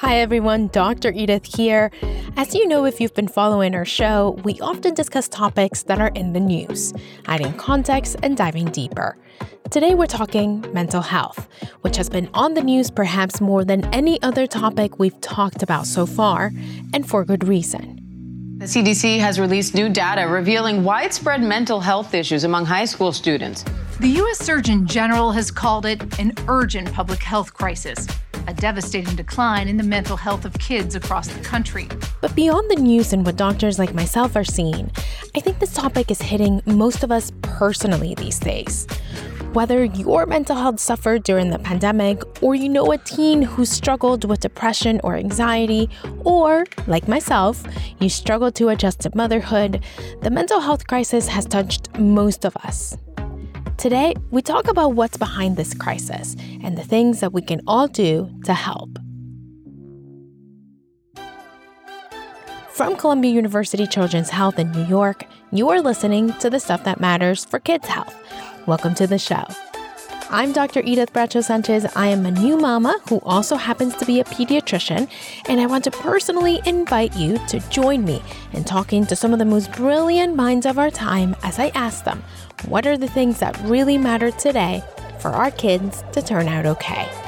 Hi everyone, Dr. Edith here. As you know, if you've been following our show, we often discuss topics that are in the news, adding context and diving deeper. Today we're talking mental health, which has been on the news perhaps more than any other topic we've talked about so far, and for good reason. The CDC has released new data revealing widespread mental health issues among high school students. The U.S. Surgeon General has called it an urgent public health crisis a devastating decline in the mental health of kids across the country. But beyond the news and what doctors like myself are seeing, I think this topic is hitting most of us personally these days. Whether your mental health suffered during the pandemic, or you know a teen who struggled with depression or anxiety, or, like myself, you struggled to adjust to motherhood, the mental health crisis has touched most of us. Today, we talk about what's behind this crisis and the things that we can all do to help. From Columbia University Children's Health in New York, you are listening to the stuff that matters for kids' health. Welcome to the show. I'm Dr. Edith Bracho Sanchez. I am a new mama who also happens to be a pediatrician, and I want to personally invite you to join me in talking to some of the most brilliant minds of our time as I ask them what are the things that really matter today for our kids to turn out okay.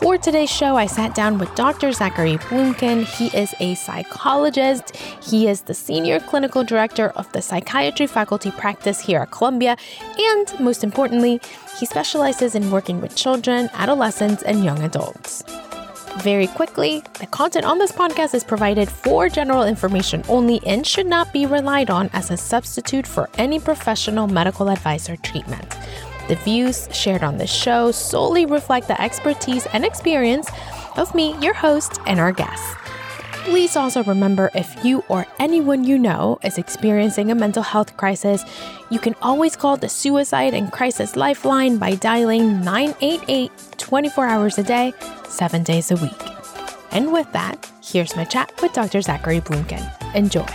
For today's show, I sat down with Dr. Zachary Blumkin. He is a psychologist. He is the senior clinical director of the psychiatry faculty practice here at Columbia. And most importantly, he specializes in working with children, adolescents, and young adults. Very quickly, the content on this podcast is provided for general information only and should not be relied on as a substitute for any professional medical advice or treatment. The views shared on this show solely reflect the expertise and experience of me, your host, and our guests. Please also remember if you or anyone you know is experiencing a mental health crisis, you can always call the Suicide and Crisis Lifeline by dialing 988 24 hours a day, 7 days a week. And with that, here's my chat with Dr. Zachary Blumkin. Enjoy.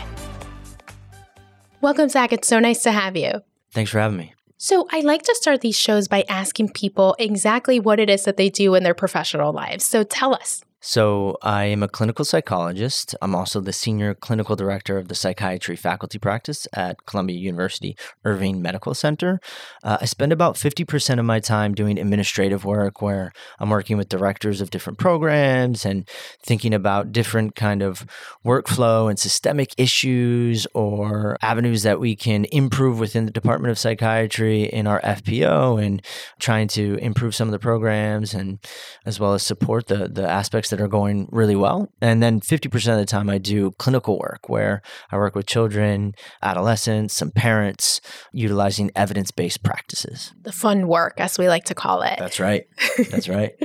Welcome, Zach. It's so nice to have you. Thanks for having me. So, I like to start these shows by asking people exactly what it is that they do in their professional lives. So, tell us. So, I am a clinical psychologist. I'm also the senior clinical director of the psychiatry faculty practice at Columbia University Irving Medical Center. Uh, I spend about 50% of my time doing administrative work where I'm working with directors of different programs and thinking about different kind of workflow and systemic issues or avenues that we can improve within the Department of Psychiatry in our FPO and trying to improve some of the programs and as well as support the the aspects that are going really well. And then 50% of the time, I do clinical work where I work with children, adolescents, some parents, utilizing evidence based practices. The fun work, as we like to call it. That's right. That's right.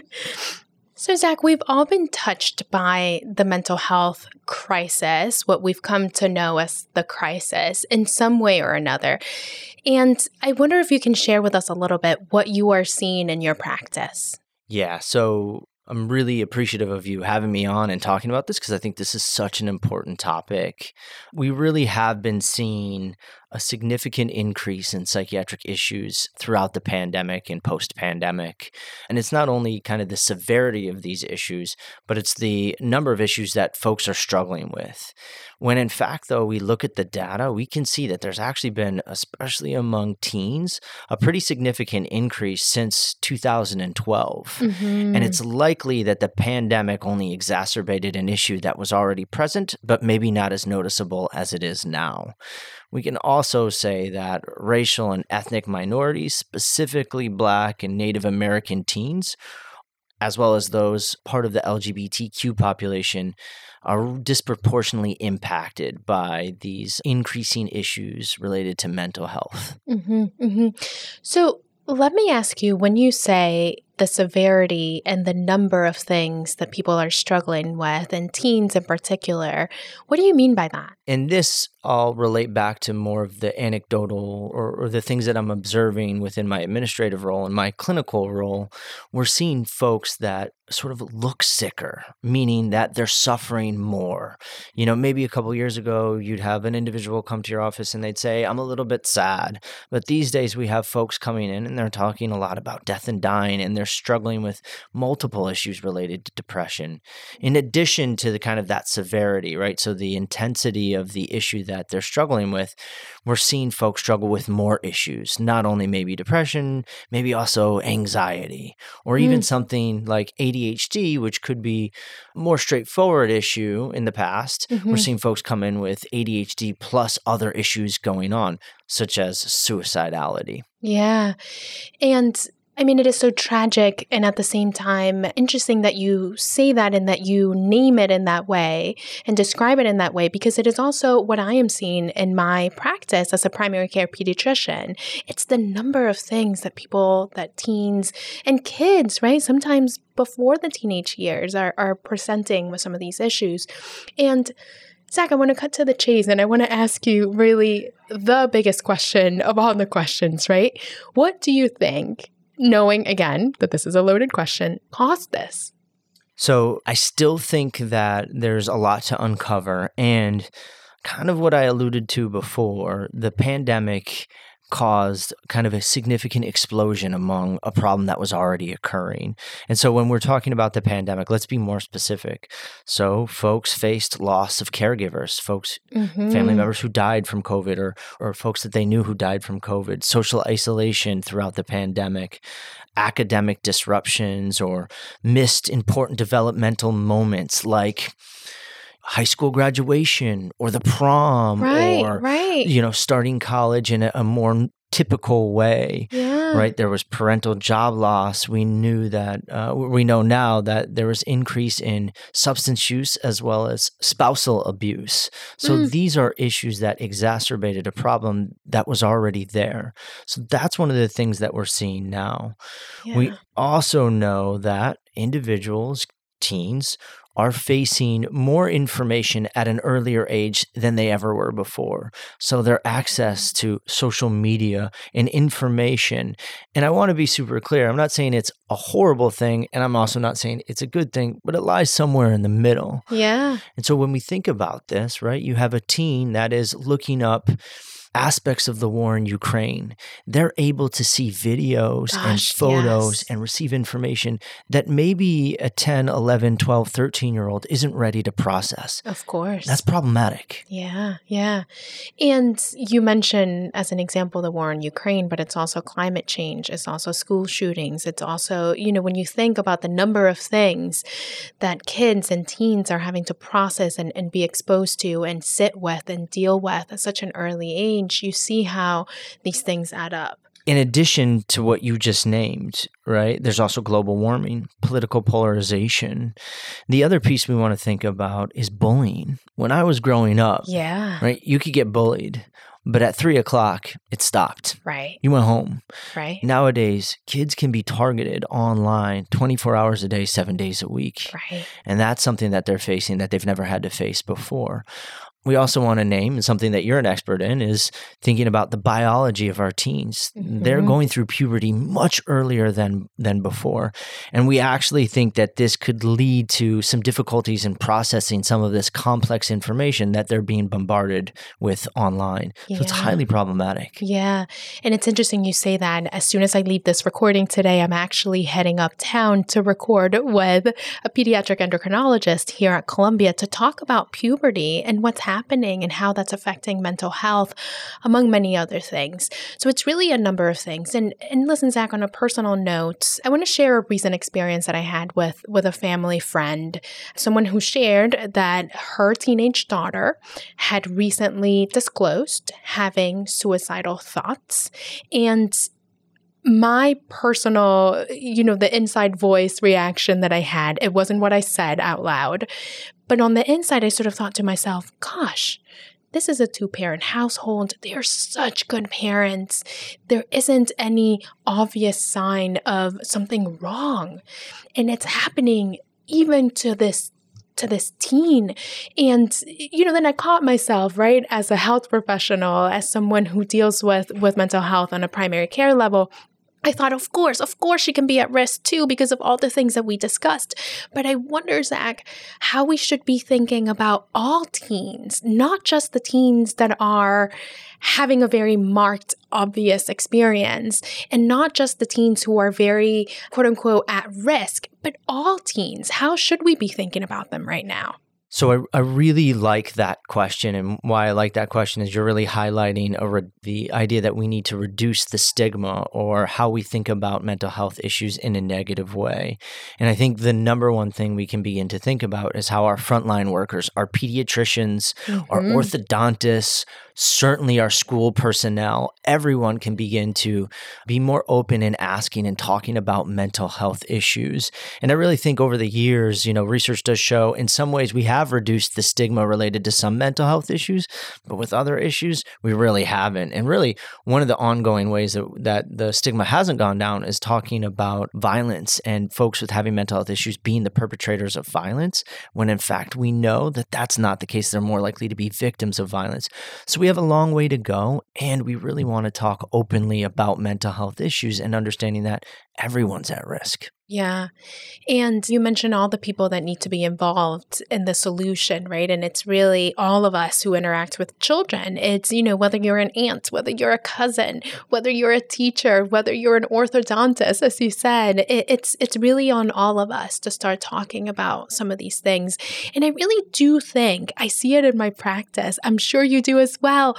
So, Zach, we've all been touched by the mental health crisis, what we've come to know as the crisis, in some way or another. And I wonder if you can share with us a little bit what you are seeing in your practice. Yeah. So, I'm really appreciative of you having me on and talking about this because I think this is such an important topic. We really have been seeing a significant increase in psychiatric issues throughout the pandemic and post pandemic. And it's not only kind of the severity of these issues, but it's the number of issues that folks are struggling with. When in fact, though, we look at the data, we can see that there's actually been, especially among teens, a pretty significant increase since 2012. Mm-hmm. And it's likely that the pandemic only exacerbated an issue that was already present, but maybe not as noticeable as it is now. We can also say that racial and ethnic minorities, specifically Black and Native American teens, as well as those part of the LGBTQ population, are disproportionately impacted by these increasing issues related to mental health. Mm-hmm, mm-hmm. So, let me ask you when you say the severity and the number of things that people are struggling with, and teens in particular, what do you mean by that? And this all relate back to more of the anecdotal or, or, the things that I'm observing within my administrative role and my clinical role. We're seeing folks that sort of look sicker, meaning that they're suffering more. You know, maybe a couple years ago, you'd have an individual come to your office and they'd say, I'm a little bit sad. But these days, we have folks coming in and they're talking a lot about death and dying and they're struggling with multiple issues related to depression, in addition to the kind of that severity, right? So the intensity of the issue that they're struggling with, we're seeing folks struggle with more issues, not only maybe depression, maybe also anxiety, or even mm. something like ADHD, which could be more straightforward issue in the past. Mm-hmm. We're seeing folks come in with ADHD plus other issues going on, such as suicidality. Yeah. And I mean, it is so tragic and at the same time interesting that you say that and that you name it in that way and describe it in that way because it is also what I am seeing in my practice as a primary care pediatrician. It's the number of things that people, that teens and kids, right? Sometimes before the teenage years are, are presenting with some of these issues. And Zach, I want to cut to the chase and I want to ask you really the biggest question of all the questions, right? What do you think knowing again that this is a loaded question, caused this? So I still think that there's a lot to uncover. And kind of what I alluded to before, the pandemic caused kind of a significant explosion among a problem that was already occurring. And so when we're talking about the pandemic, let's be more specific. So folks faced loss of caregivers, folks mm-hmm. family members who died from COVID or or folks that they knew who died from COVID, social isolation throughout the pandemic, academic disruptions or missed important developmental moments like high school graduation or the prom right, or right. you know starting college in a, a more typical way yeah. right there was parental job loss we knew that uh, we know now that there was increase in substance use as well as spousal abuse so mm. these are issues that exacerbated a problem that was already there so that's one of the things that we're seeing now yeah. we also know that individuals teens are facing more information at an earlier age than they ever were before. So their access to social media and information. And I want to be super clear I'm not saying it's a horrible thing, and I'm also not saying it's a good thing, but it lies somewhere in the middle. Yeah. And so when we think about this, right, you have a teen that is looking up aspects of the war in Ukraine, they're able to see videos Gosh, and photos yes. and receive information that maybe a 10, 11, 12, 13 year old isn't ready to process. Of course. That's problematic. Yeah, yeah. And you mentioned as an example the war in Ukraine, but it's also climate change, it's also school shootings, it's also, you know, when you think about the number of things that kids and teens are having to process and, and be exposed to and sit with and deal with at such an early age change, you see how these things add up. In addition to what you just named, right, there's also global warming, political polarization. The other piece we want to think about is bullying. When I was growing up, yeah, right, you could get bullied, but at three o'clock, it stopped. Right. You went home. Right. Nowadays, kids can be targeted online 24 hours a day, seven days a week. Right. And that's something that they're facing that they've never had to face before we also want to name and something that you're an expert in is thinking about the biology of our teens. Mm-hmm. they're going through puberty much earlier than than before. And we actually think that this could lead to some difficulties in processing some of this complex information that they're being bombarded with online. Yeah. so it's highly problematic. Yeah. And it's interesting you say that. As soon as i leave this recording today i'm actually heading uptown to record with a pediatric endocrinologist here at columbia to talk about puberty and what's happening and how that's affecting mental health, among many other things. So it's really a number of things. And and listen, Zach, on a personal note, I want to share a recent experience that I had with with a family friend, someone who shared that her teenage daughter had recently disclosed having suicidal thoughts and my personal, you know, the inside voice reaction that I had, it wasn't what I said out loud, but on the inside, I sort of thought to myself, gosh, this is a two parent household. They are such good parents. There isn't any obvious sign of something wrong. And it's happening even to this to this teen and you know then i caught myself right as a health professional as someone who deals with with mental health on a primary care level I thought, of course, of course, she can be at risk too because of all the things that we discussed. But I wonder, Zach, how we should be thinking about all teens, not just the teens that are having a very marked, obvious experience, and not just the teens who are very, quote unquote, at risk, but all teens. How should we be thinking about them right now? So I, I really like that question, and why I like that question is you're really highlighting re- the idea that we need to reduce the stigma or how we think about mental health issues in a negative way. And I think the number one thing we can begin to think about is how our frontline workers, our pediatricians, mm-hmm. our orthodontists, certainly our school personnel, everyone can begin to be more open in asking and talking about mental health issues. And I really think over the years, you know, research does show in some ways we have reduced the stigma related to some mental health issues, but with other issues, we really haven't. And really, one of the ongoing ways that, that the stigma hasn't gone down is talking about violence and folks with having mental health issues being the perpetrators of violence, when in fact we know that that's not the case. They're more likely to be victims of violence. So we have a long way to go, and we really want to talk openly about mental health issues and understanding that everyone's at risk. Yeah. And you mentioned all the people that need to be involved in the solution, right? And it's really all of us who interact with children. It's, you know, whether you're an aunt, whether you're a cousin, whether you're a teacher, whether you're an orthodontist, as you said, it, it's it's really on all of us to start talking about some of these things. And I really do think I see it in my practice. I'm sure you do as well.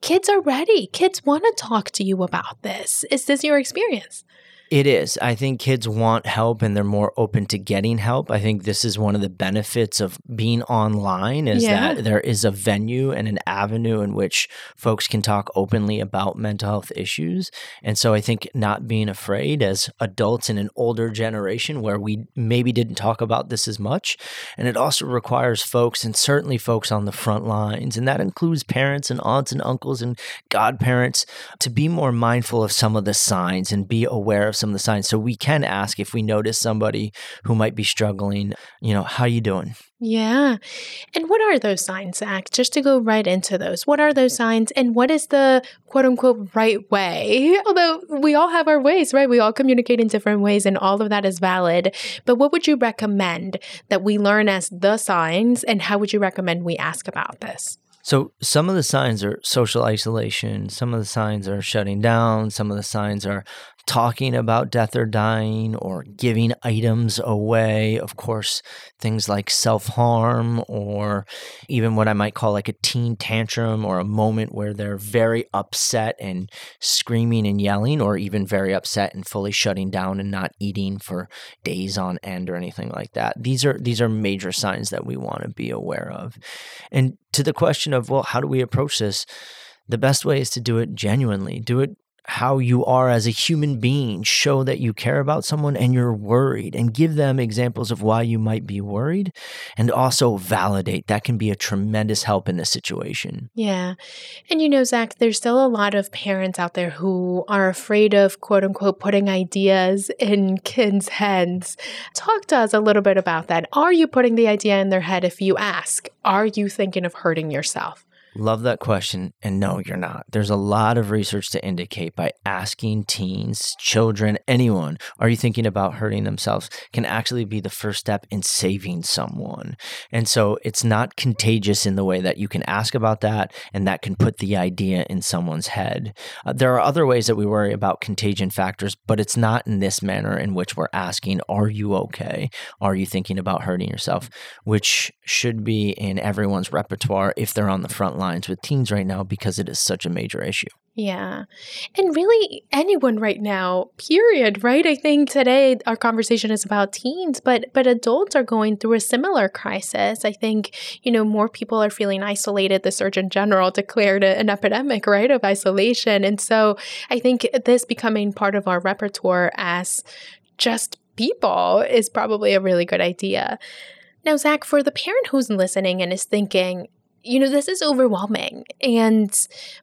Kids are ready. Kids want to talk to you about this. Is this your experience? It is. I think kids want help and they're more open to getting help. I think this is one of the benefits of being online is yeah. that there is a venue and an avenue in which folks can talk openly about mental health issues. And so I think not being afraid as adults in an older generation where we maybe didn't talk about this as much. And it also requires folks and certainly folks on the front lines, and that includes parents and aunts and uncles and godparents to be more mindful of some of the signs and be aware of some of the signs. So we can ask if we notice somebody who might be struggling, you know, how you doing? Yeah. And what are those signs, Zach? Just to go right into those. What are those signs and what is the quote unquote right way? Although we all have our ways, right? We all communicate in different ways and all of that is valid. But what would you recommend that we learn as the signs and how would you recommend we ask about this? So some of the signs are social isolation, some of the signs are shutting down, some of the signs are talking about death or dying or giving items away. Of course, things like self harm or even what I might call like a teen tantrum or a moment where they're very upset and screaming and yelling, or even very upset and fully shutting down and not eating for days on end or anything like that. These are these are major signs that we want to be aware of. And to the question of, well, how do we approach this? The best way is to do it genuinely. Do it how you are as a human being. Show that you care about someone and you're worried and give them examples of why you might be worried and also validate. That can be a tremendous help in this situation. Yeah. And you know, Zach, there's still a lot of parents out there who are afraid of quote unquote putting ideas in kids' heads. Talk to us a little bit about that. Are you putting the idea in their head if you ask? Are you thinking of hurting yourself? Love that question. And no, you're not. There's a lot of research to indicate by asking teens, children, anyone, are you thinking about hurting themselves, can actually be the first step in saving someone. And so it's not contagious in the way that you can ask about that and that can put the idea in someone's head. Uh, there are other ways that we worry about contagion factors, but it's not in this manner in which we're asking, are you okay? Are you thinking about hurting yourself? Which should be in everyone's repertoire if they're on the front lines with teens right now because it is such a major issue. Yeah. And really anyone right now, period, right? I think today our conversation is about teens, but but adults are going through a similar crisis. I think, you know, more people are feeling isolated. The Surgeon General declared an epidemic, right, of isolation. And so I think this becoming part of our repertoire as just people is probably a really good idea. Now, Zach, for the parent who's listening and is thinking, you know, this is overwhelming. And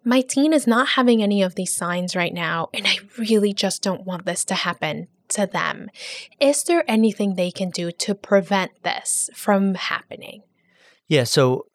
my teen is not having any of these signs right now. And I really just don't want this to happen to them. Is there anything they can do to prevent this from happening? Yeah. So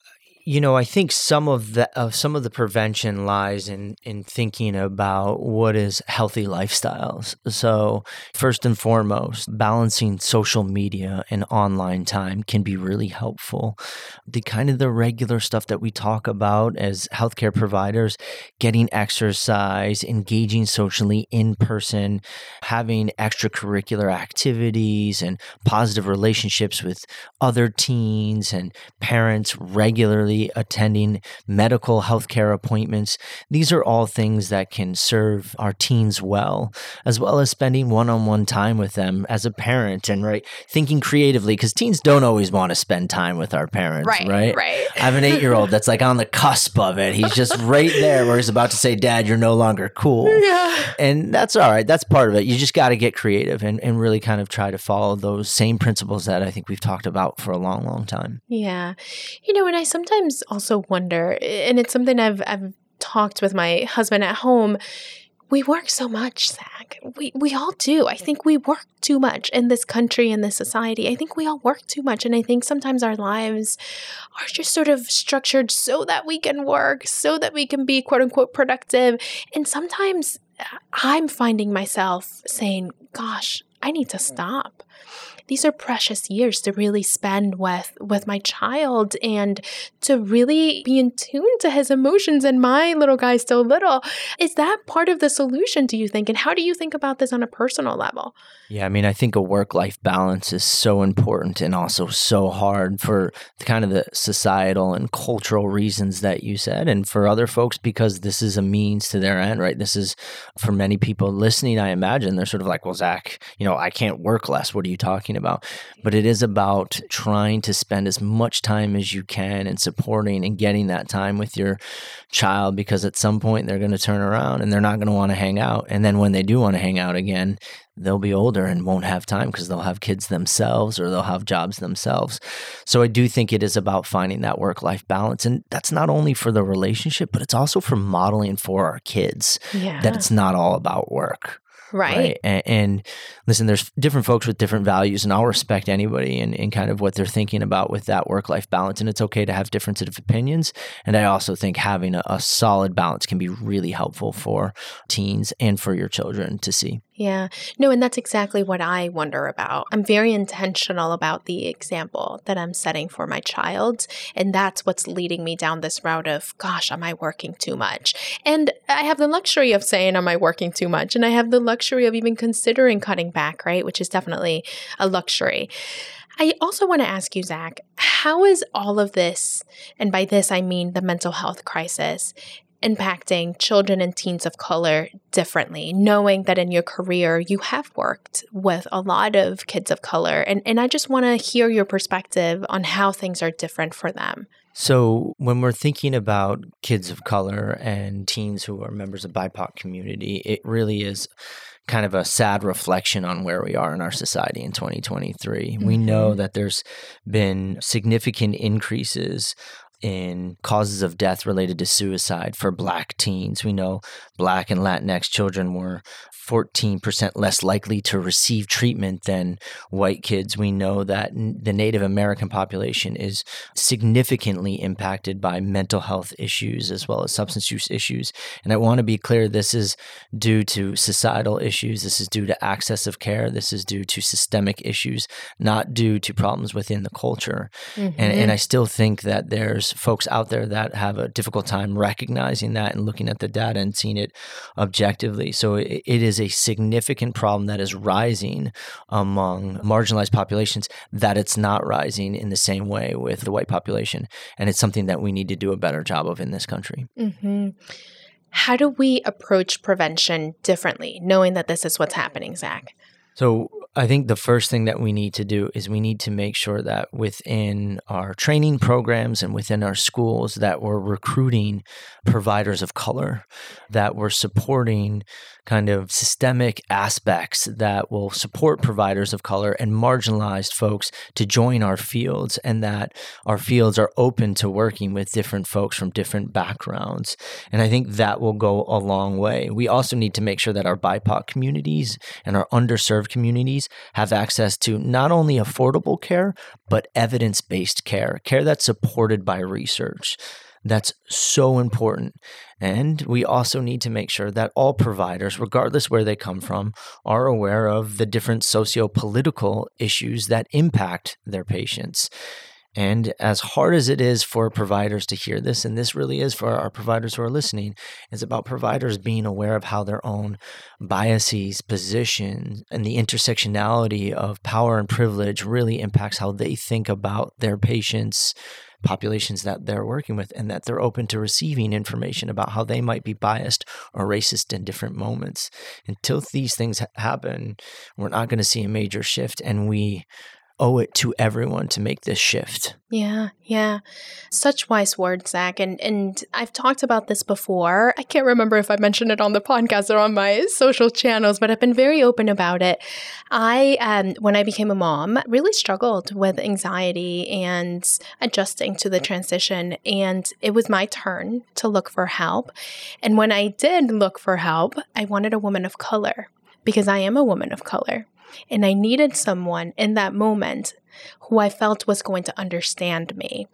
you know, I think some of the uh, some of the prevention lies in in thinking about what is healthy lifestyles. So, first and foremost, balancing social media and online time can be really helpful. The kind of the regular stuff that we talk about as healthcare providers, getting exercise, engaging socially in person, having extracurricular activities and positive relationships with other teens and parents regularly attending medical healthcare appointments. These are all things that can serve our teens well, as well as spending one on one time with them as a parent and right thinking creatively because teens don't always want to spend time with our parents. Right. Right. Right. I have an eight year old that's like on the cusp of it. He's just right there where he's about to say, Dad, you're no longer cool. Yeah. And that's all right. That's part of it. You just got to get creative and, and really kind of try to follow those same principles that I think we've talked about for a long, long time. Yeah. You know, and I sometimes also wonder, and it's something I've I've talked with my husband at home. We work so much, Zach. We we all do. I think we work too much in this country in this society. I think we all work too much, and I think sometimes our lives are just sort of structured so that we can work, so that we can be quote unquote productive. And sometimes uh, I'm finding myself saying, "Gosh, I need to stop." these are precious years to really spend with with my child and to really be in tune to his emotions and my little guy's still little. Is that part of the solution do you think? And how do you think about this on a personal level? Yeah i mean i think a work life balance is so important and also so hard for the, kind of the societal and cultural reasons that you said and for other folks because this is a means to their end right? This is for many people listening i imagine they're sort of like well zach you know i can't work less what are you talking talking about, but it is about trying to spend as much time as you can and supporting and getting that time with your child because at some point they're going to turn around and they're not going to want to hang out. And then when they do want to hang out again, they'll be older and won't have time because they'll have kids themselves or they'll have jobs themselves. So I do think it is about finding that work life balance. And that's not only for the relationship, but it's also for modeling for our kids yeah. that it's not all about work. Right. right? And, and, listen, there's different folks with different values, and I'll respect anybody and, kind of what they're thinking about with that work life balance. And it's okay to have different of opinions. And I also think having a, a solid balance can be really helpful for teens and for your children to see. Yeah. No, and that's exactly what I wonder about. I'm very intentional about the example that I'm setting for my child. And that's what's leading me down this route of, gosh, am I working too much? And I have the luxury of saying, am I working too much? And I have the luxury of even considering cutting back, right? Which is definitely a luxury. I also want to ask you, Zach, how is all of this, and by this I mean the mental health crisis, impacting children and teens of color differently, knowing that in your career you have worked with a lot of kids of color. And, and I just want to hear your perspective on how things are different for them. So, when we're thinking about kids of color and teens who are members of BIPOC community, it really is kind of a sad reflection on where we are in our society in 2023. Mm-hmm. We know that there's been significant increases in causes of death related to suicide for black teens. We know black and Latinx children were 14% less likely to receive treatment than white kids. We know that the Native American population is significantly impacted by mental health issues as well as substance use issues. And I want to be clear this is due to societal issues, this is due to access of care, this is due to systemic issues, not due to problems within the culture. Mm-hmm. And, and I still think that there's folks out there that have a difficult time recognizing that and looking at the data and seeing it objectively. So it, it is is a significant problem that is rising among marginalized populations, that it's not rising in the same way with the white population. And it's something that we need to do a better job of in this country. Mm-hmm. How do we approach prevention differently, knowing that this is what's happening, Zach? So I think the first thing that we need to do is we need to make sure that within our training programs and within our schools that we're recruiting providers of color, that we're supporting kind of systemic aspects that will support providers of color and marginalized folks to join our fields and that our fields are open to working with different folks from different backgrounds. And I think that will go a long way. We also need to make sure that our BIPOC communities and our underserved communities have access to not only affordable care, but evidence based care, care that's supported by research. That's so important. And we also need to make sure that all providers, regardless where they come from, are aware of the different socio political issues that impact their patients. And as hard as it is for providers to hear this, and this really is for our providers who are listening, is about providers being aware of how their own biases, positions, and the intersectionality of power and privilege really impacts how they think about their patients, populations that they're working with, and that they're open to receiving information about how they might be biased or racist in different moments. Until these things happen, we're not going to see a major shift, and we owe it to everyone to make this shift. Yeah, yeah. Such wise words, Zach. And and I've talked about this before. I can't remember if I mentioned it on the podcast or on my social channels, but I've been very open about it. I um when I became a mom, really struggled with anxiety and adjusting to the transition. And it was my turn to look for help. And when I did look for help, I wanted a woman of color because I am a woman of color. And I needed someone in that moment who I felt was going to understand me.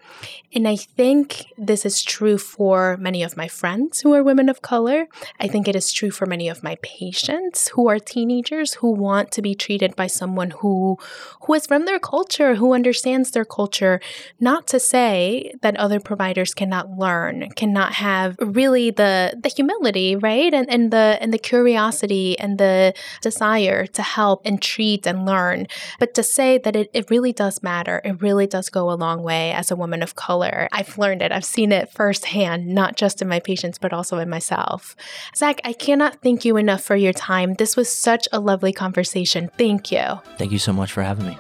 And I think this is true for many of my friends who are women of color. I think it is true for many of my patients who are teenagers who want to be treated by someone who who is from their culture, who understands their culture. Not to say that other providers cannot learn, cannot have really the the humility, right? And and the and the curiosity and the desire to help and treat and learn. But to say that it, it really does matter. It really does go a long way as a woman of color. I've learned it. I've seen it firsthand, not just in my patients, but also in myself. Zach, I cannot thank you enough for your time. This was such a lovely conversation. Thank you. Thank you so much for having me.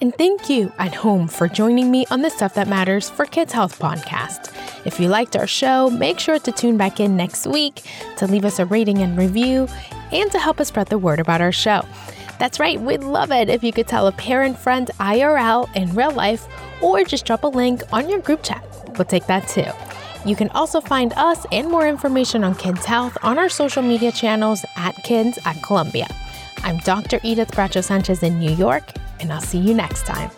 And thank you at home for joining me on the Stuff That Matters for Kids Health podcast. If you liked our show, make sure to tune back in next week to leave us a rating and review and to help us spread the word about our show. That's right, we'd love it if you could tell a parent friend IRL in real life or just drop a link on your group chat. We'll take that too. You can also find us and more information on kids' health on our social media channels at Kids at Columbia. I'm Dr. Edith Bracho Sanchez in New York, and I'll see you next time.